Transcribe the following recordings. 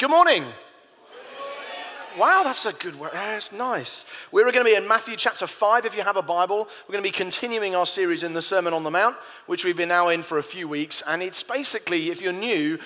Good morning. Wow, that's a good word. That's nice. We're going to be in Matthew chapter 5 if you have a Bible. We're going to be continuing our series in the Sermon on the Mount, which we've been now in for a few weeks. And it's basically, if you're new,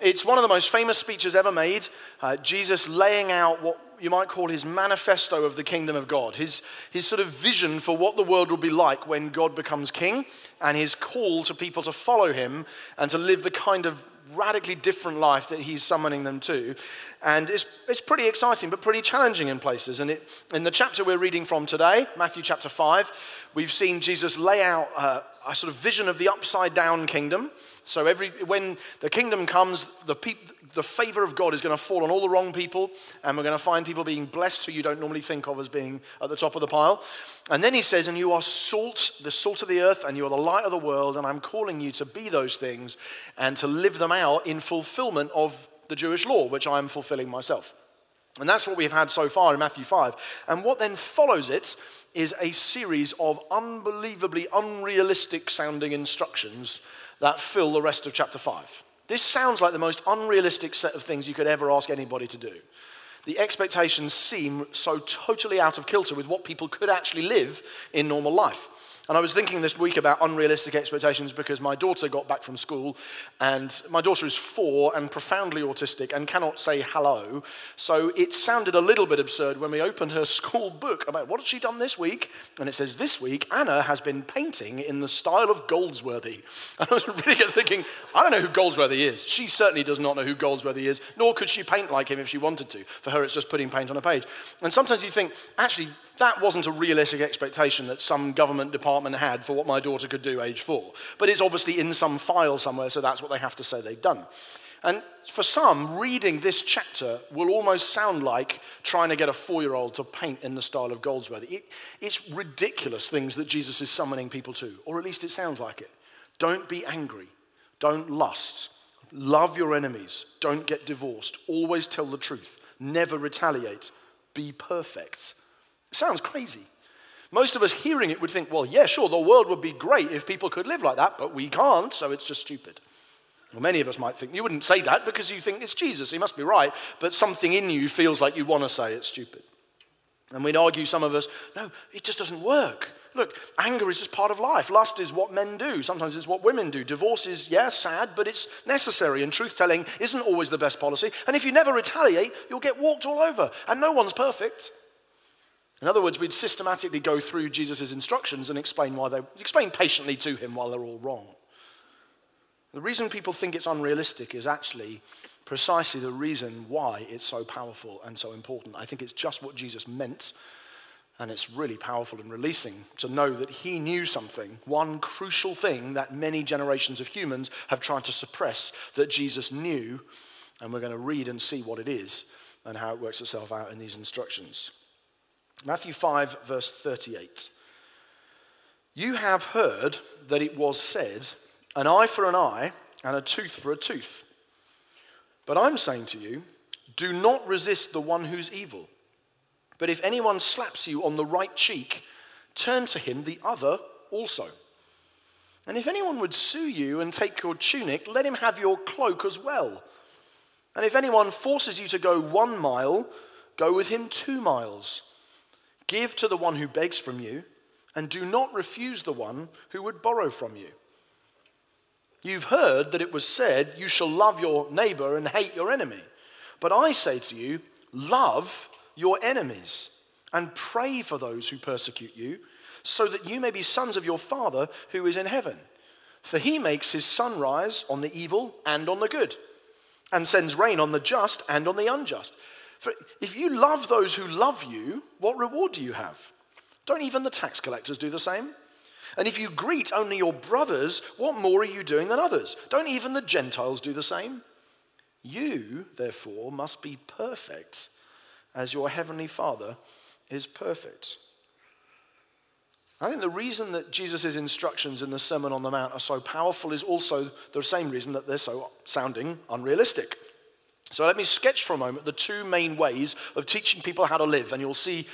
it's one of the most famous speeches ever made. Uh, Jesus laying out what you might call his manifesto of the kingdom of God, his, his sort of vision for what the world will be like when God becomes king, and his call to people to follow him and to live the kind of radically different life that he's summoning them to. And it's, it's pretty exciting, but pretty challenging in places. And it, in the chapter we're reading from today, Matthew chapter 5, we've seen Jesus lay out uh, a sort of vision of the upside down kingdom. So every, when the kingdom comes, the, peop, the favor of God is going to fall on all the wrong people, and we're going to find people being blessed who you don't normally think of as being at the top of the pile. And then he says, And you are salt, the salt of the earth, and you are the light of the world, and I'm calling you to be those things and to live them out in fulfillment of the Jewish law, which I am fulfilling myself. And that's what we've had so far in Matthew 5. And what then follows it is a series of unbelievably unrealistic sounding instructions that fill the rest of chapter 5. This sounds like the most unrealistic set of things you could ever ask anybody to do. The expectations seem so totally out of kilter with what people could actually live in normal life. And I was thinking this week about unrealistic expectations because my daughter got back from school, and my daughter is four and profoundly autistic and cannot say hello. So it sounded a little bit absurd when we opened her school book about what has she done this week. And it says, This week, Anna has been painting in the style of Goldsworthy. And I was really thinking, I don't know who Goldsworthy is. She certainly does not know who Goldsworthy is, nor could she paint like him if she wanted to. For her, it's just putting paint on a page. And sometimes you think, actually, that wasn't a realistic expectation that some government department had for what my daughter could do age four. But it's obviously in some file somewhere, so that's what they have to say they've done. And for some, reading this chapter will almost sound like trying to get a four year old to paint in the style of Goldsworthy. It, it's ridiculous things that Jesus is summoning people to, or at least it sounds like it. Don't be angry, don't lust, love your enemies, don't get divorced, always tell the truth, never retaliate, be perfect. It sounds crazy. Most of us hearing it would think, well, yeah, sure, the world would be great if people could live like that, but we can't, so it's just stupid. Well, many of us might think, you wouldn't say that because you think it's Jesus, he must be right, but something in you feels like you want to say it's stupid. And we'd argue, some of us, no, it just doesn't work. Look, anger is just part of life. Lust is what men do. Sometimes it's what women do. Divorce is, yeah, sad, but it's necessary. And truth telling isn't always the best policy. And if you never retaliate, you'll get walked all over. And no one's perfect. In other words, we'd systematically go through Jesus' instructions and explain why they explain patiently to him why they're all wrong. The reason people think it's unrealistic is actually precisely the reason why it's so powerful and so important. I think it's just what Jesus meant, and it's really powerful and releasing to know that he knew something, one crucial thing that many generations of humans have tried to suppress, that Jesus knew, and we're going to read and see what it is and how it works itself out in these instructions. Matthew 5, verse 38. You have heard that it was said, an eye for an eye and a tooth for a tooth. But I'm saying to you, do not resist the one who's evil. But if anyone slaps you on the right cheek, turn to him the other also. And if anyone would sue you and take your tunic, let him have your cloak as well. And if anyone forces you to go one mile, go with him two miles. Give to the one who begs from you, and do not refuse the one who would borrow from you. You've heard that it was said, You shall love your neighbor and hate your enemy. But I say to you, love your enemies and pray for those who persecute you, so that you may be sons of your Father who is in heaven. For he makes his sun rise on the evil and on the good, and sends rain on the just and on the unjust. For if you love those who love you, what reward do you have? Don't even the tax collectors do the same? And if you greet only your brothers, what more are you doing than others? Don't even the Gentiles do the same? You, therefore, must be perfect as your heavenly Father is perfect. I think the reason that Jesus' instructions in the Sermon on the Mount are so powerful is also the same reason that they're so sounding unrealistic. So let me sketch for a moment the two main ways of teaching people how to live, and you'll see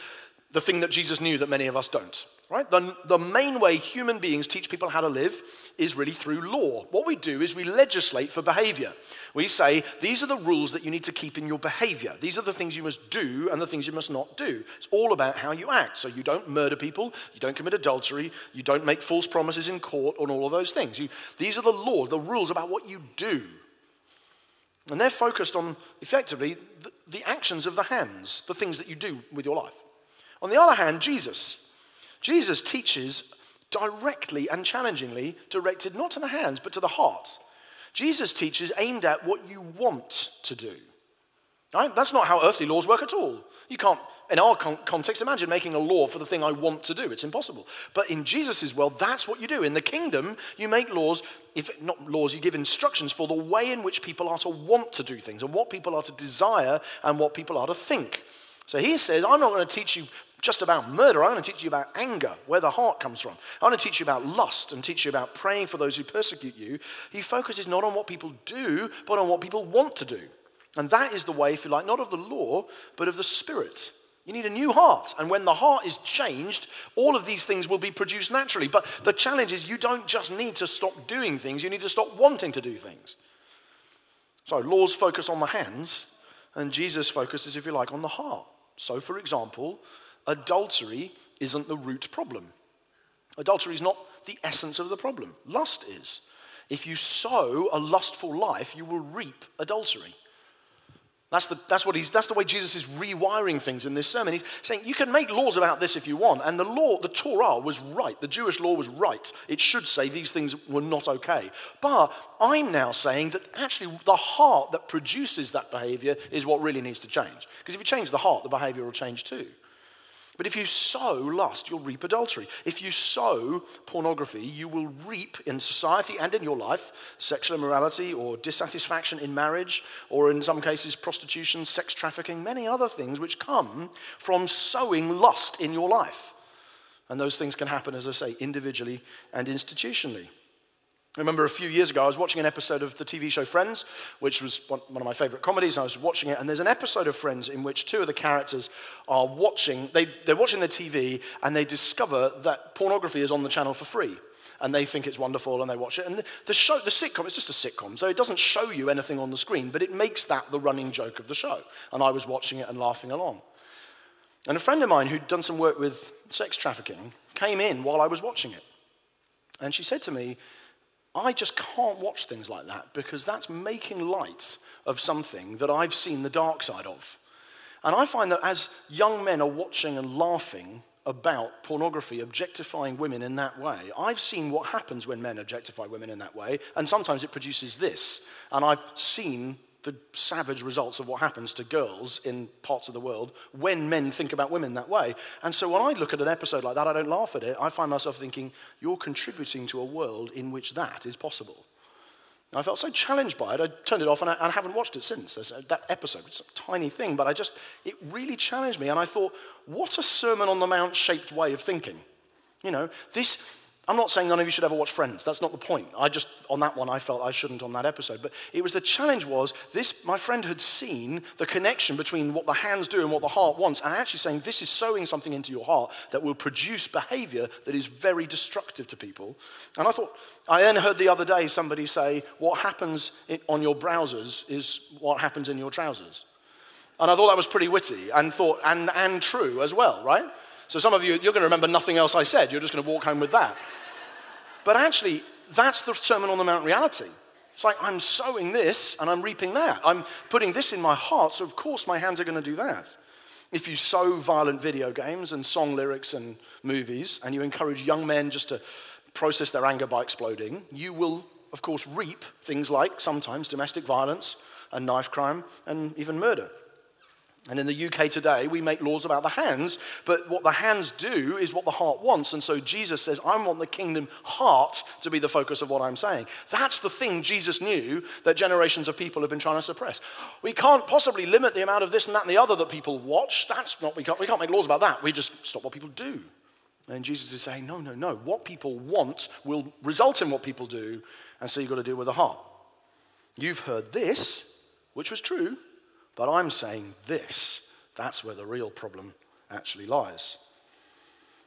the thing that Jesus knew that many of us don't. Right? The, the main way human beings teach people how to live is really through law. What we do is we legislate for behavior. We say, these are the rules that you need to keep in your behavior. These are the things you must do and the things you must not do. It's all about how you act. So you don't murder people, you don't commit adultery, you don't make false promises in court, and all of those things. You, these are the laws, the rules about what you do. And they're focused on, effectively, the, the actions of the hands, the things that you do with your life. On the other hand, Jesus, Jesus teaches directly and challengingly directed not to the hands, but to the heart. Jesus teaches aimed at what you want to do. Right? That's not how earthly laws work at all. You can't, in our con- context, imagine making a law for the thing I want to do. It's impossible. But in Jesus' world, that's what you do. In the kingdom, you make laws, if not laws, you give instructions for the way in which people are to want to do things and what people are to desire and what people are to think. So he says, I'm not going to teach you just about murder. I'm going to teach you about anger, where the heart comes from. I'm going to teach you about lust and teach you about praying for those who persecute you. He focuses not on what people do, but on what people want to do. And that is the way, if you like, not of the law, but of the Spirit. You need a new heart. And when the heart is changed, all of these things will be produced naturally. But the challenge is you don't just need to stop doing things, you need to stop wanting to do things. So, laws focus on the hands, and Jesus focuses, if you like, on the heart. So, for example, adultery isn't the root problem. Adultery is not the essence of the problem. Lust is. If you sow a lustful life, you will reap adultery. That's the, that's, what he's, that's the way Jesus is rewiring things in this sermon. He's saying you can make laws about this if you want. And the law, the Torah was right. The Jewish law was right. It should say these things were not okay. But I'm now saying that actually the heart that produces that behavior is what really needs to change. Because if you change the heart, the behavior will change too. But if you sow lust, you'll reap adultery. If you sow pornography, you will reap in society and in your life sexual immorality or dissatisfaction in marriage, or in some cases, prostitution, sex trafficking, many other things which come from sowing lust in your life. And those things can happen, as I say, individually and institutionally. I remember a few years ago, I was watching an episode of the TV show Friends, which was one, of my favorite comedies. I was watching it, and there's an episode of Friends in which two of the characters are watching, they, they're watching the TV, and they discover that pornography is on the channel for free. And they think it's wonderful, and they watch it. And the, the show, the sitcom, it's just a sitcom, so it doesn't show you anything on the screen, but it makes that the running joke of the show. And I was watching it and laughing along. And a friend of mine who'd done some work with sex trafficking came in while I was watching it. And she said to me, I just can't watch things like that because that's making light of something that I've seen the dark side of. And I find that as young men are watching and laughing about pornography, objectifying women in that way, I've seen what happens when men objectify women in that way, and sometimes it produces this. And I've seen the savage results of what happens to girls in parts of the world when men think about women that way. And so when I look at an episode like that, I don't laugh at it. I find myself thinking, you're contributing to a world in which that is possible. I felt so challenged by it, I turned it off and I, and haven't watched it since. Uh, that episode, it's a tiny thing, but I just, it really challenged me. And I thought, what a Sermon on the Mount shaped way of thinking. You know, this, I'm not saying none of you should ever watch Friends. That's not the point. I just, on that one, I felt I shouldn't on that episode. But it was the challenge was this, my friend had seen the connection between what the hands do and what the heart wants, and actually saying this is sowing something into your heart that will produce behavior that is very destructive to people. And I thought, I then heard the other day somebody say, what happens on your browsers is what happens in your trousers. And I thought that was pretty witty and thought, and, and true as well, right? So some of you, you're going to remember nothing else I said. You're just going to walk home with that. But actually, that's the Sermon on the Mount reality. It's like I'm sowing this and I'm reaping that. I'm putting this in my heart, so of course my hands are going to do that. If you sow violent video games and song lyrics and movies, and you encourage young men just to process their anger by exploding, you will, of course, reap things like sometimes domestic violence and knife crime and even murder. And in the UK today, we make laws about the hands, but what the hands do is what the heart wants. And so Jesus says, I want the kingdom heart to be the focus of what I'm saying. That's the thing Jesus knew that generations of people have been trying to suppress. We can't possibly limit the amount of this and that and the other that people watch. That's not, we can't, we can't make laws about that. We just stop what people do. And Jesus is saying, no, no, no. What people want will result in what people do. And so you've got to deal with the heart. You've heard this, which was true but I'm saying this. That's where the real problem actually lies.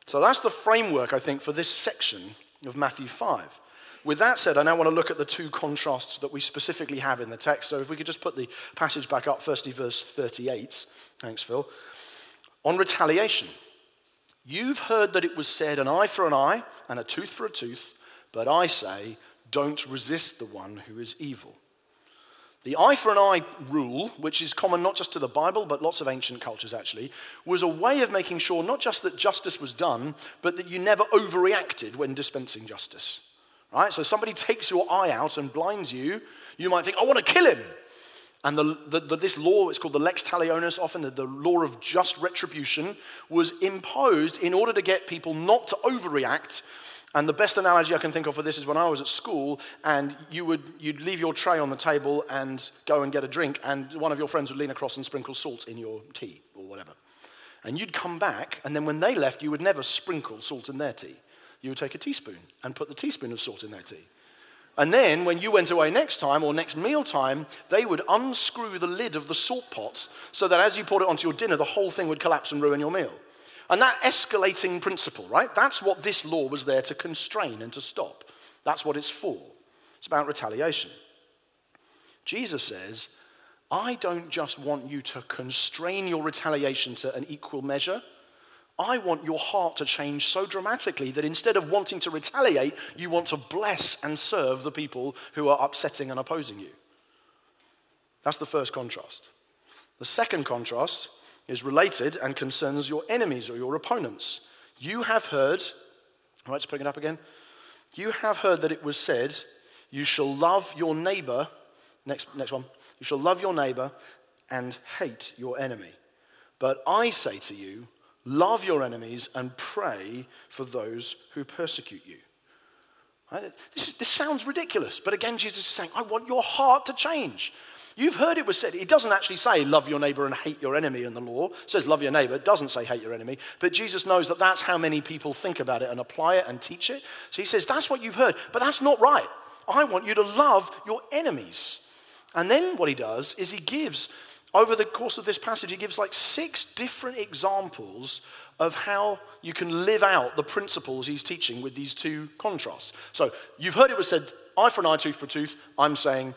So that's the framework, I think, for this section of Matthew 5. With that said, I now want to look at the two contrasts that we specifically have in the text. So if we could just put the passage back up, firstly, verse 38. Thanks, Phil. On retaliation. You've heard that it was said, an eye for an eye and a tooth for a tooth, but I say, don't resist the one who is evil. The eye for an eye rule, which is common not just to the Bible, but lots of ancient cultures actually, was a way of making sure not just that justice was done, but that you never overreacted when dispensing justice. Right? So somebody takes your eye out and blinds you, you might think, I want to kill him. And the, the, the, this law, it's called the lex talionis, often the, the law of just retribution, was imposed in order to get people not to overreact and the best analogy I can think of for this is when I was at school and you would, you'd leave your tray on the table and go and get a drink, and one of your friends would lean across and sprinkle salt in your tea or whatever. And you'd come back, and then when they left, you would never sprinkle salt in their tea. You would take a teaspoon and put the teaspoon of salt in their tea. And then when you went away next time or next meal time, they would unscrew the lid of the salt pot so that as you poured it onto your dinner, the whole thing would collapse and ruin your meal. And that escalating principle, right? That's what this law was there to constrain and to stop. That's what it's for. It's about retaliation. Jesus says, I don't just want you to constrain your retaliation to an equal measure. I want your heart to change so dramatically that instead of wanting to retaliate, you want to bless and serve the people who are upsetting and opposing you. That's the first contrast. The second contrast is related and concerns your enemies or your opponents. You have heard, all right, let's bring it up again. You have heard that it was said, You shall love your neighbor. Next, next one. You shall love your neighbor and hate your enemy. But I say to you, love your enemies and pray for those who persecute you. Right? This, is, this sounds ridiculous, but again, Jesus is saying, I want your heart to change. You've heard it was said. It doesn't actually say love your neighbor and hate your enemy in the law. It says love your neighbor. It doesn't say hate your enemy. But Jesus knows that that's how many people think about it and apply it and teach it. So he says, that's what you've heard, but that's not right. I want you to love your enemies. And then what he does is he gives, over the course of this passage, he gives like six different examples of how you can live out the principles he's teaching with these two contrasts. So you've heard it was said, eye for an eye, tooth for a tooth. I'm saying,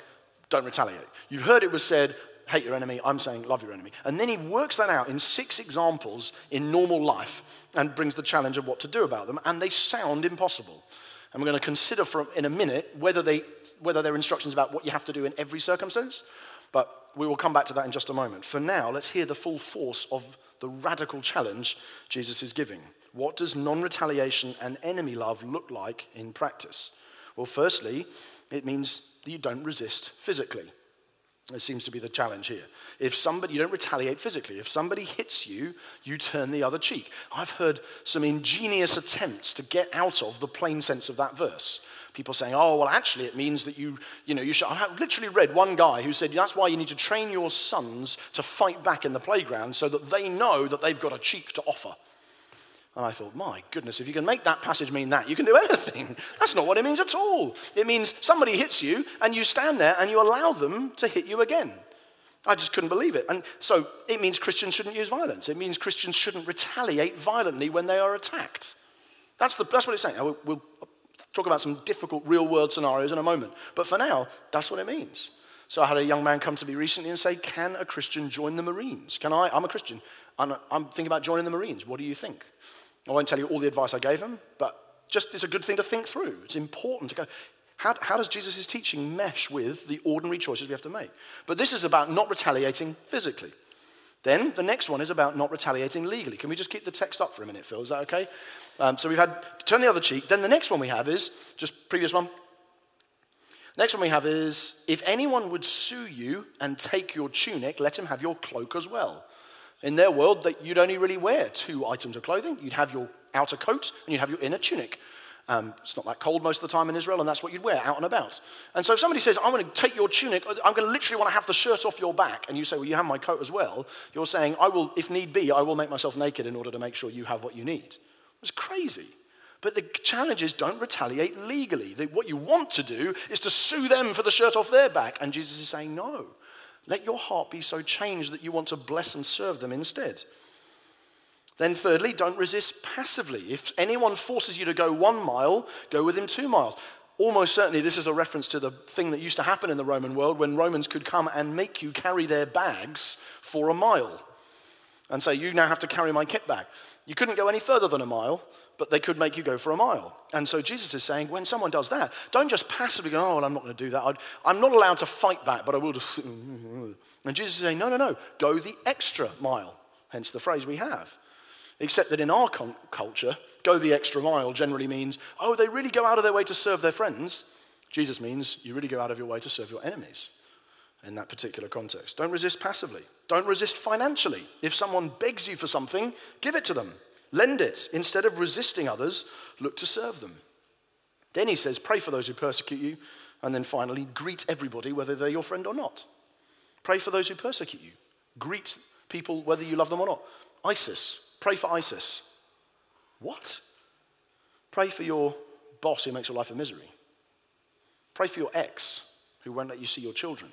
don't retaliate. You've heard it was said, hate your enemy. I'm saying, love your enemy. And then he works that out in six examples in normal life and brings the challenge of what to do about them. And they sound impossible. And we're going to consider for, in a minute whether, they, whether they're instructions about what you have to do in every circumstance. But we will come back to that in just a moment. For now, let's hear the full force of the radical challenge Jesus is giving. What does non retaliation and enemy love look like in practice? Well, firstly, it means that you don't resist physically. It seems to be the challenge here. If somebody, you don't retaliate physically. If somebody hits you, you turn the other cheek. I've heard some ingenious attempts to get out of the plain sense of that verse. People saying, oh, well, actually, it means that you, you know, you should. I literally read one guy who said that's why you need to train your sons to fight back in the playground so that they know that they've got a cheek to offer. And I thought, my goodness, if you can make that passage mean that, you can do anything. That's not what it means at all. It means somebody hits you and you stand there and you allow them to hit you again. I just couldn't believe it. And so it means Christians shouldn't use violence. It means Christians shouldn't retaliate violently when they are attacked. That's, the, that's what it's saying. We'll, we'll talk about some difficult real world scenarios in a moment. But for now, that's what it means. So I had a young man come to me recently and say, Can a Christian join the Marines? Can I? I'm a Christian. I'm, I'm thinking about joining the Marines. What do you think? I won't tell you all the advice I gave him, but just it's a good thing to think through. It's important to go, how, how does Jesus' teaching mesh with the ordinary choices we have to make? But this is about not retaliating physically. Then the next one is about not retaliating legally. Can we just keep the text up for a minute, Phil? Is that okay? Um, so we've had turn the other cheek. Then the next one we have is just previous one. Next one we have is if anyone would sue you and take your tunic, let him have your cloak as well. In their world, that you'd only really wear two items of clothing. You'd have your outer coat and you'd have your inner tunic. Um, it's not that cold most of the time in Israel, and that's what you'd wear out and about. And so if somebody says, I'm going to take your tunic, I'm going to literally want to have the shirt off your back, and you say, Well, you have my coat as well, you're saying, I will, if need be, I will make myself naked in order to make sure you have what you need. It's crazy. But the challenge is don't retaliate legally. What you want to do is to sue them for the shirt off their back. And Jesus is saying, No. Let your heart be so changed that you want to bless and serve them instead. Then, thirdly, don't resist passively. If anyone forces you to go one mile, go with him two miles. Almost certainly, this is a reference to the thing that used to happen in the Roman world when Romans could come and make you carry their bags for a mile and say, You now have to carry my kit bag. You couldn't go any further than a mile, but they could make you go for a mile. And so Jesus is saying, when someone does that, don't just passively go, oh, well, I'm not going to do that. I'm not allowed to fight back, but I will just. And Jesus is saying, no, no, no, go the extra mile. Hence the phrase we have. Except that in our culture, go the extra mile generally means, oh, they really go out of their way to serve their friends. Jesus means you really go out of your way to serve your enemies in that particular context. Don't resist passively. Don't resist financially. If someone begs you for something, give it to them. Lend it. Instead of resisting others, look to serve them. Then he says, pray for those who persecute you. And then finally, greet everybody, whether they're your friend or not. Pray for those who persecute you. Greet people, whether you love them or not. ISIS. Pray for ISIS. What? Pray for your boss who makes your life a misery. Pray for your ex who won't let you see your children.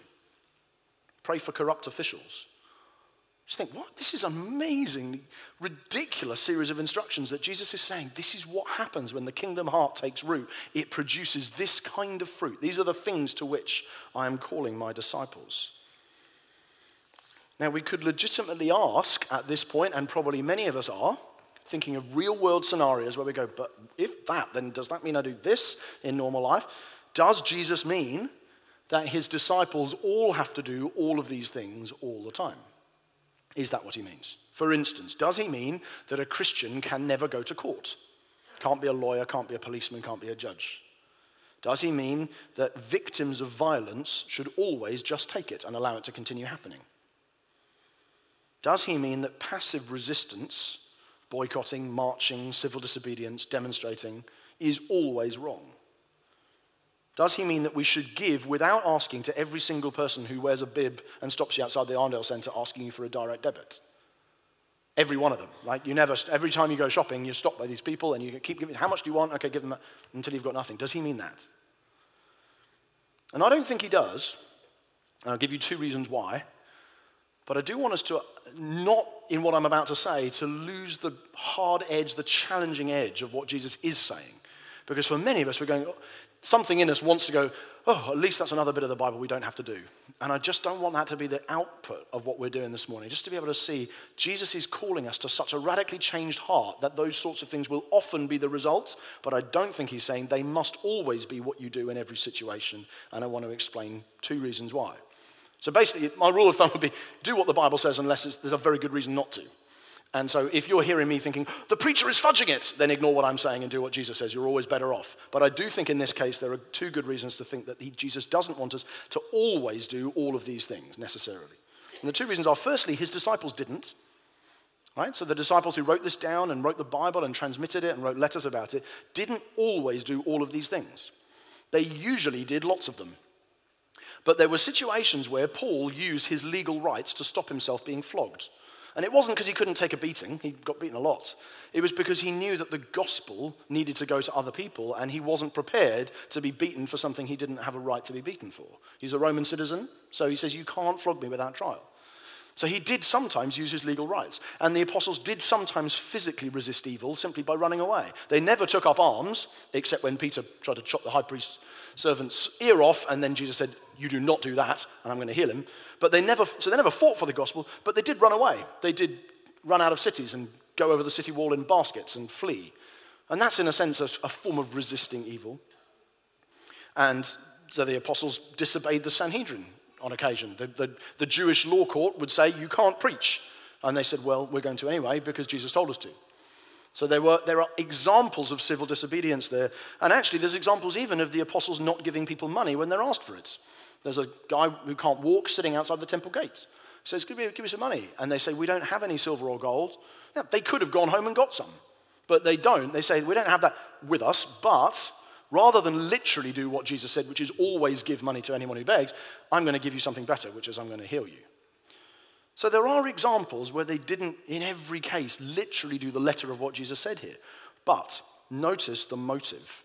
Pray for corrupt officials. Just think, what? This is amazingly ridiculous series of instructions that Jesus is saying. This is what happens when the kingdom heart takes root. It produces this kind of fruit. These are the things to which I am calling my disciples. Now, we could legitimately ask at this point, and probably many of us are, thinking of real world scenarios where we go, but if that, then does that mean I do this in normal life? Does Jesus mean that his disciples all have to do all of these things all the time? Is that what he means? For instance, does he mean that a Christian can never go to court? Can't be a lawyer, can't be a policeman, can't be a judge. Does he mean that victims of violence should always just take it and allow it to continue happening? Does he mean that passive resistance, boycotting, marching, civil disobedience, demonstrating, is always wrong? Does he mean that we should give without asking to every single person who wears a bib and stops you outside the Arndale Centre asking you for a direct debit? Every one of them. Like you never, every time you go shopping, you're stopped by these people and you keep giving, how much do you want? Okay, give them that, until you've got nothing. Does he mean that? And I don't think he does. And I'll give you two reasons why. But I do want us to, not in what I'm about to say, to lose the hard edge, the challenging edge of what Jesus is saying. Because for many of us, we're going, something in us wants to go, oh, at least that's another bit of the Bible we don't have to do. And I just don't want that to be the output of what we're doing this morning. Just to be able to see Jesus is calling us to such a radically changed heart that those sorts of things will often be the result, but I don't think he's saying they must always be what you do in every situation. And I want to explain two reasons why. So basically, my rule of thumb would be do what the Bible says unless there's a very good reason not to. And so if you're hearing me thinking, the preacher is fudging it, then ignore what I'm saying and do what Jesus says. You're always better off. But I do think in this case there are two good reasons to think that he, Jesus doesn't want us to always do all of these things necessarily. And the two reasons are firstly, his disciples didn't. Right? So the disciples who wrote this down and wrote the Bible and transmitted it and wrote letters about it didn't always do all of these things. They usually did lots of them. But there were situations where Paul used his legal rights to stop himself being flogged. And it wasn't because he couldn't take a beating, he got beaten a lot. It was because he knew that the gospel needed to go to other people and he wasn't prepared to be beaten for something he didn't have a right to be beaten for. He's a Roman citizen, so he says, You can't flog me without trial. So he did sometimes use his legal rights. And the apostles did sometimes physically resist evil simply by running away. They never took up arms, except when Peter tried to chop the high priest's servant's ear off, and then Jesus said, You do not do that, and I'm going to heal him. But they never, so they never fought for the gospel, but they did run away. They did run out of cities and go over the city wall in baskets and flee. And that's, in a sense, a, a form of resisting evil. And so the apostles disobeyed the Sanhedrin on occasion. The, the, the, Jewish law court would say, You can't preach. And they said, Well, we're going to anyway because Jesus told us to. So there, were, there are examples of civil disobedience there. And actually, there's examples even of the apostles not giving people money when they're asked for it. There's a guy who can't walk sitting outside the temple gates. He says, give me, give me some money. And they say, We don't have any silver or gold. Now, they could have gone home and got some, but they don't. They say, We don't have that with us, but rather than literally do what Jesus said, which is always give money to anyone who begs, I'm going to give you something better, which is I'm going to heal you. So there are examples where they didn't, in every case, literally do the letter of what Jesus said here. But notice the motive.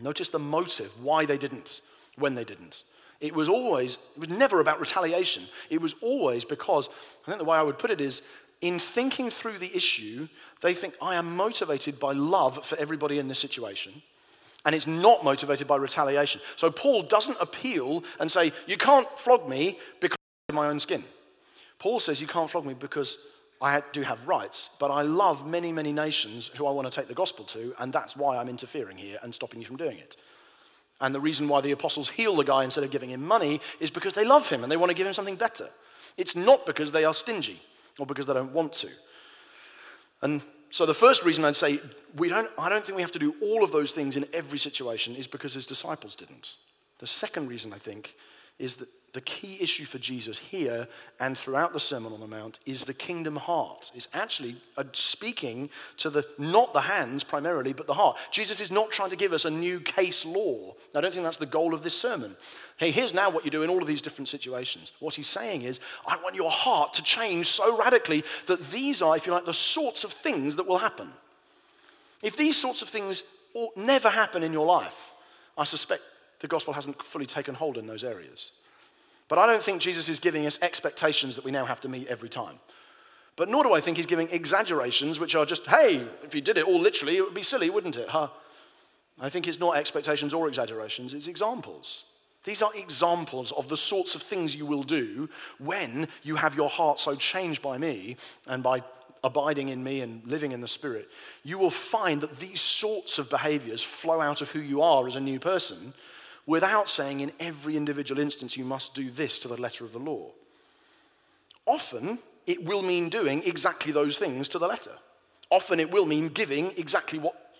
Notice the motive, why they didn't, when they didn't. It was always, it was never about retaliation. It was always because, I think the way I would put it is, in thinking through the issue, they think, I am motivated by love for everybody in this situation. And it's not motivated by retaliation. So Paul doesn't appeal and say, You can't flog me because of my own skin. Paul says, You can't flog me because I do have rights, but I love many, many nations who I want to take the gospel to, and that's why I'm interfering here and stopping you from doing it. And the reason why the apostles heal the guy instead of giving him money is because they love him and they want to give him something better. It's not because they are stingy or because they don't want to. And so the first reason I'd say we don't, I don't think we have to do all of those things in every situation is because his disciples didn't. The second reason I think is that the key issue for Jesus here and throughout the Sermon on the Mount is the kingdom heart. It's actually uh, speaking to the not the hands primarily, but the heart. Jesus is not trying to give us a new case law. I don't think that's the goal of this sermon. Hey, here's now what you do in all of these different situations. What he's saying is, I want your heart to change so radically that these are, if you like, the sorts of things that will happen. If these sorts of things never happen in your life, I suspect the gospel hasn't fully taken hold in those areas. But I don't think Jesus is giving us expectations that we now have to meet every time. But nor do I think he's giving exaggerations, which are just, hey, if you did it all literally, it would be silly, wouldn't it? Huh? I think it's not expectations or exaggerations, it's examples. These are examples of the sorts of things you will do when you have your heart so changed by me and by abiding in me and living in the Spirit. You will find that these sorts of behaviors flow out of who you are as a new person without saying in every individual instance you must do this to the letter of the law. Often, it will mean doing exactly those things to the letter. Often, it will mean giving exactly what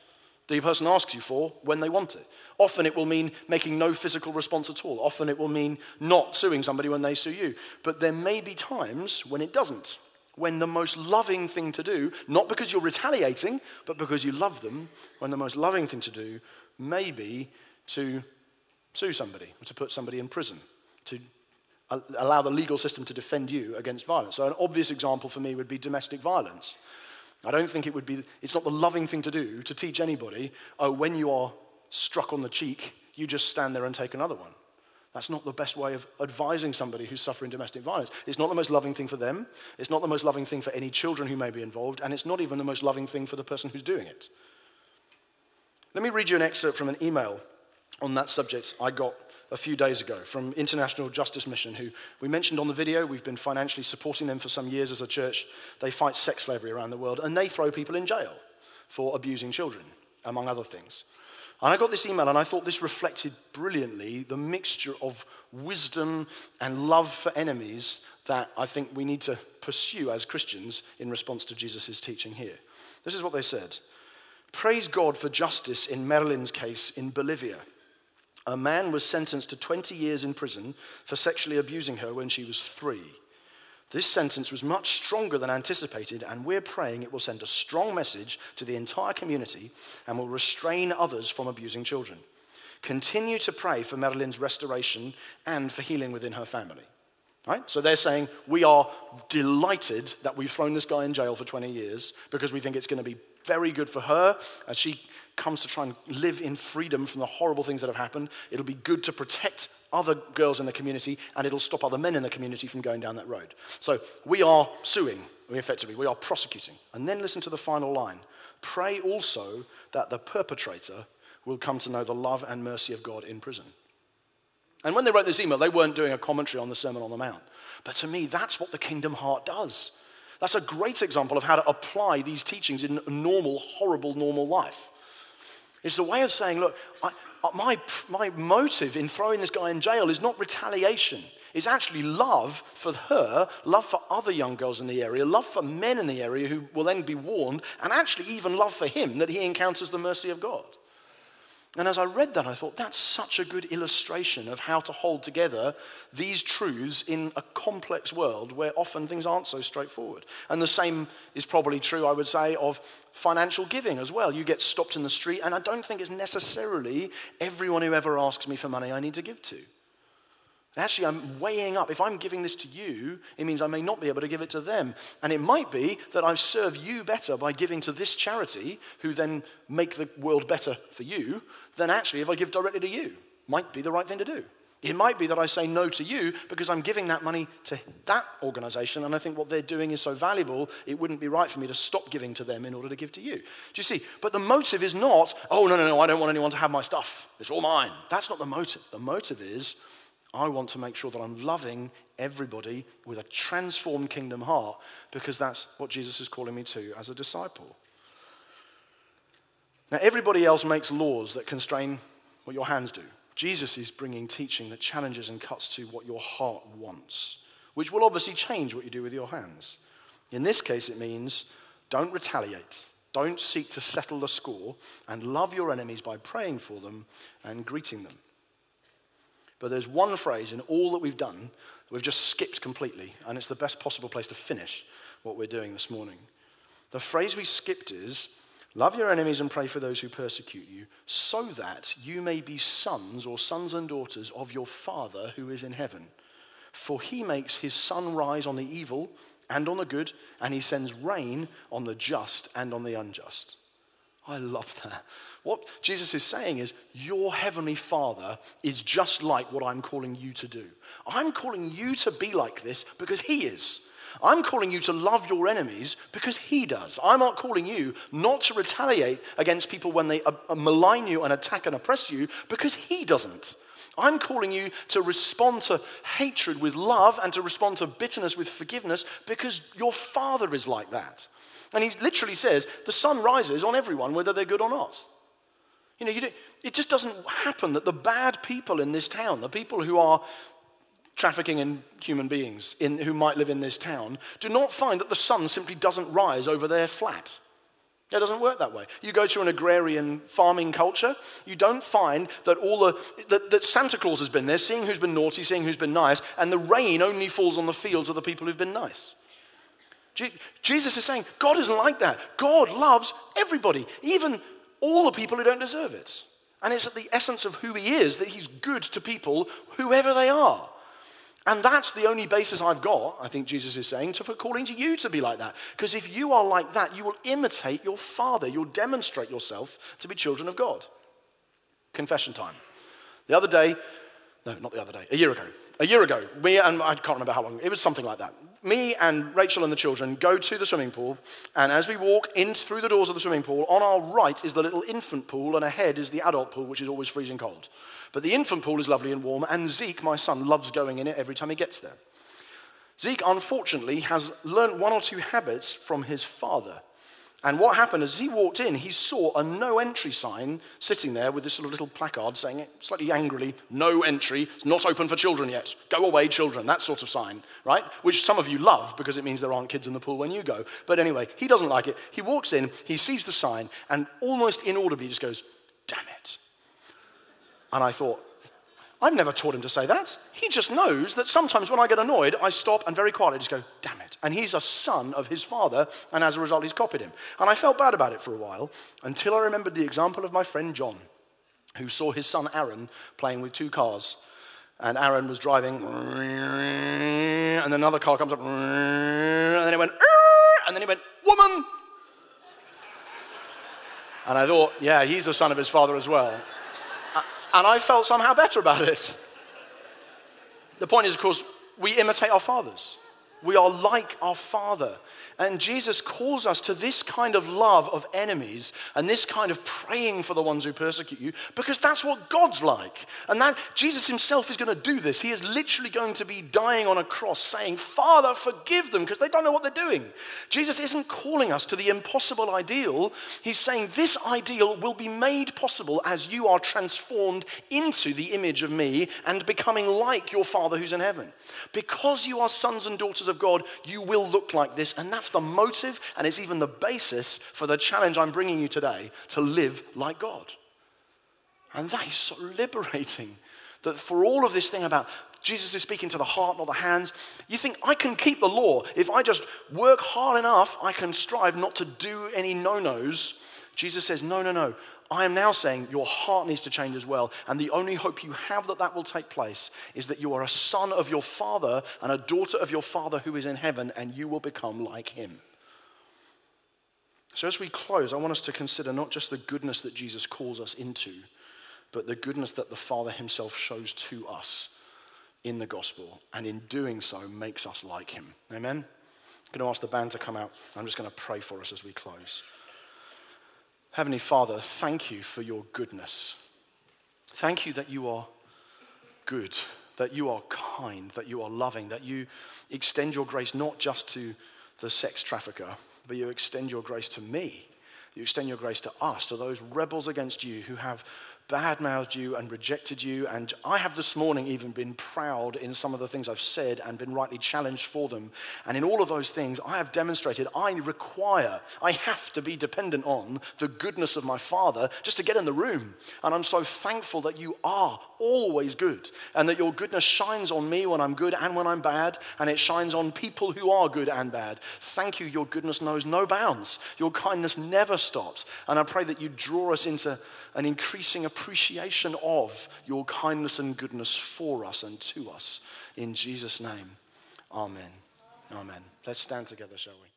the person asks you for when they want it. Often, it will mean making no physical response at all. Often, it will mean not suing somebody when they sue you. But there may be times when it doesn't. When the most loving thing to do, not because you're retaliating, but because you love them, when the most loving thing to do may be to sue somebody or to put somebody in prison, to allow the legal system to defend you against violence. So, an obvious example for me would be domestic violence. I don't think it would be, it's not the loving thing to do to teach anybody, oh, when you are struck on the cheek, you just stand there and take another one. That's not the best way of advising somebody who's suffering domestic violence. It's not the most loving thing for them. It's not the most loving thing for any children who may be involved. And it's not even the most loving thing for the person who's doing it. Let me read you an excerpt from an email on that subject I got a few days ago from International Justice Mission, who we mentioned on the video. We've been financially supporting them for some years as a church. They fight sex slavery around the world, and they throw people in jail for abusing children, among other things. And I got this email, and I thought this reflected brilliantly the mixture of wisdom and love for enemies that I think we need to pursue as Christians in response to Jesus' teaching here. This is what they said Praise God for justice in Marilyn's case in Bolivia a man was sentenced to 20 years in prison for sexually abusing her when she was three. This sentence was much stronger than anticipated, and we're praying it will send a strong message to the entire community and will restrain others from abusing children. Continue to pray for Madeline's restoration and for healing within her family. Right? So they're saying, We are delighted that we've thrown this guy in jail for 20 years because we think it's going to be very good for her as she comes to try and live in freedom from the horrible things that have happened. It'll be good to protect other girls in the community, and it'll stop other men in the community from going down that road. So we are suing, effectively, we are prosecuting. And then listen to the final line pray also that the perpetrator will come to know the love and mercy of God in prison. And when they wrote this email, they weren't doing a commentary on the Sermon on the Mount. But to me, that's what the kingdom heart does. That's a great example of how to apply these teachings in a normal, horrible, normal life. It's the way of saying, look, I, uh, my, my motive in throwing this guy in jail is not retaliation. It's actually love for her, love for other young girls in the area, love for men in the area who will then be warned, and actually even love for him that he encounters the mercy of God. And as I read that, I thought that's such a good illustration of how to hold together these truths in a complex world where often things aren't so straightforward. And the same is probably true, I would say, of financial giving as well. You get stopped in the street, and I don't think it's necessarily everyone who ever asks me for money I need to give to. Actually, I'm weighing up. If I'm giving this to you, it means I may not be able to give it to them. And it might be that I serve you better by giving to this charity, who then make the world better for you, than actually if I give directly to you. Might be the right thing to do. It might be that I say no to you because I'm giving that money to that organization and I think what they're doing is so valuable, it wouldn't be right for me to stop giving to them in order to give to you. Do you see? But the motive is not, oh, no, no, no, I don't want anyone to have my stuff. It's all mine. That's not the motive. The motive is, I want to make sure that I'm loving everybody with a transformed kingdom heart because that's what Jesus is calling me to as a disciple. Now, everybody else makes laws that constrain what your hands do. Jesus is bringing teaching that challenges and cuts to what your heart wants, which will obviously change what you do with your hands. In this case, it means don't retaliate, don't seek to settle the score, and love your enemies by praying for them and greeting them. But there's one phrase in all that we've done that we've just skipped completely, and it's the best possible place to finish what we're doing this morning. The phrase we skipped is Love your enemies and pray for those who persecute you, so that you may be sons or sons and daughters of your Father who is in heaven. For he makes his sun rise on the evil and on the good, and he sends rain on the just and on the unjust. I love that. What Jesus is saying is, Your heavenly Father is just like what I'm calling you to do. I'm calling you to be like this because he is. I'm calling you to love your enemies because he does. I'm not calling you not to retaliate against people when they uh, uh, malign you and attack and oppress you because he doesn't. I'm calling you to respond to hatred with love and to respond to bitterness with forgiveness because your father is like that. And he literally says, the sun rises on everyone, whether they're good or not. You know, you it just doesn't happen that the bad people in this town, the people who are trafficking in human beings in, who might live in this town do not find that the sun simply doesn't rise over their flat. It doesn't work that way. You go to an agrarian farming culture, you don't find that all the that, that, Santa Claus has been there, seeing who's been naughty, seeing who's been nice, and the rain only falls on the fields of the people who've been nice. Jesus is saying God isn't like that. God loves everybody, even all the people who don't deserve it. And it's at the essence of who he is that he's good to people, whoever they are. And that's the only basis I've got, I think Jesus is saying, for calling to you to be like that. Because if you are like that, you will imitate your Father. You'll demonstrate yourself to be children of God. Confession time. The other day, no, not the other day, a year ago. A year ago, me and I can't remember how long, it was something like that. Me and Rachel and the children go to the swimming pool, and as we walk in through the doors of the swimming pool, on our right is the little infant pool, and ahead is the adult pool, which is always freezing cold. But the infant pool is lovely and warm, and Zeke, my son, loves going in it every time he gets there. Zeke, unfortunately, has learned one or two habits from his father. And what happened as he walked in, he saw a no entry sign sitting there with this sort of little placard saying slightly angrily, no entry, it's not open for children yet. Go away, children, that sort of sign, right? Which some of you love because it means there aren't kids in the pool when you go. But anyway, he doesn't like it. He walks in, he sees the sign, and almost inaudibly just goes, damn it. And I thought, I've never taught him to say that. He just knows that sometimes when I get annoyed, I stop and very quietly just go, damn it. And he's a son of his father, and as a result, he's copied him. And I felt bad about it for a while until I remembered the example of my friend John, who saw his son Aaron playing with two cars. And Aaron was driving, and another car comes up, and then it went, and then he went, woman! And I thought, yeah, he's a son of his father as well. And I felt somehow better about it. The point is, of course, we imitate our fathers. We are like our Father. And Jesus calls us to this kind of love of enemies and this kind of praying for the ones who persecute you because that's what God's like. And that Jesus himself is going to do this. He is literally going to be dying on a cross saying, Father, forgive them because they don't know what they're doing. Jesus isn't calling us to the impossible ideal. He's saying this ideal will be made possible as you are transformed into the image of me and becoming like your Father who's in heaven. Because you are sons and daughters of God, you will look like this. And that's the motive and it's even the basis for the challenge I'm bringing you today to live like God. And that is so liberating that for all of this thing about Jesus is speaking to the heart, not the hands. You think, I can keep the law. If I just work hard enough, I can strive not to do any no nos. Jesus says, No, no, no. I am now saying your heart needs to change as well. And the only hope you have that that will take place is that you are a son of your father and a daughter of your father who is in heaven, and you will become like him. So, as we close, I want us to consider not just the goodness that Jesus calls us into, but the goodness that the Father himself shows to us in the gospel, and in doing so makes us like him. Amen? I'm going to ask the band to come out. I'm just going to pray for us as we close. Heavenly Father, thank you for your goodness. Thank you that you are good, that you are kind, that you are loving, that you extend your grace not just to the sex trafficker, but you extend your grace to me. You extend your grace to us, to those rebels against you who have badmouthed you and rejected you. And I have this morning even been proud in some of the things I've said and been rightly challenged for them. And in all of those things, I have demonstrated I require, I have to be dependent on the goodness of my Father just to get in the room. And I'm so thankful that you are always good and that your goodness shines on me when I'm good and when I'm bad, and it shines on people who are good and bad. Thank you. Your goodness knows no bounds, your kindness never stops. And I pray that you draw us into an increasing appreciation of your kindness and goodness for us and to us. In Jesus' name, amen. Amen. Let's stand together, shall we?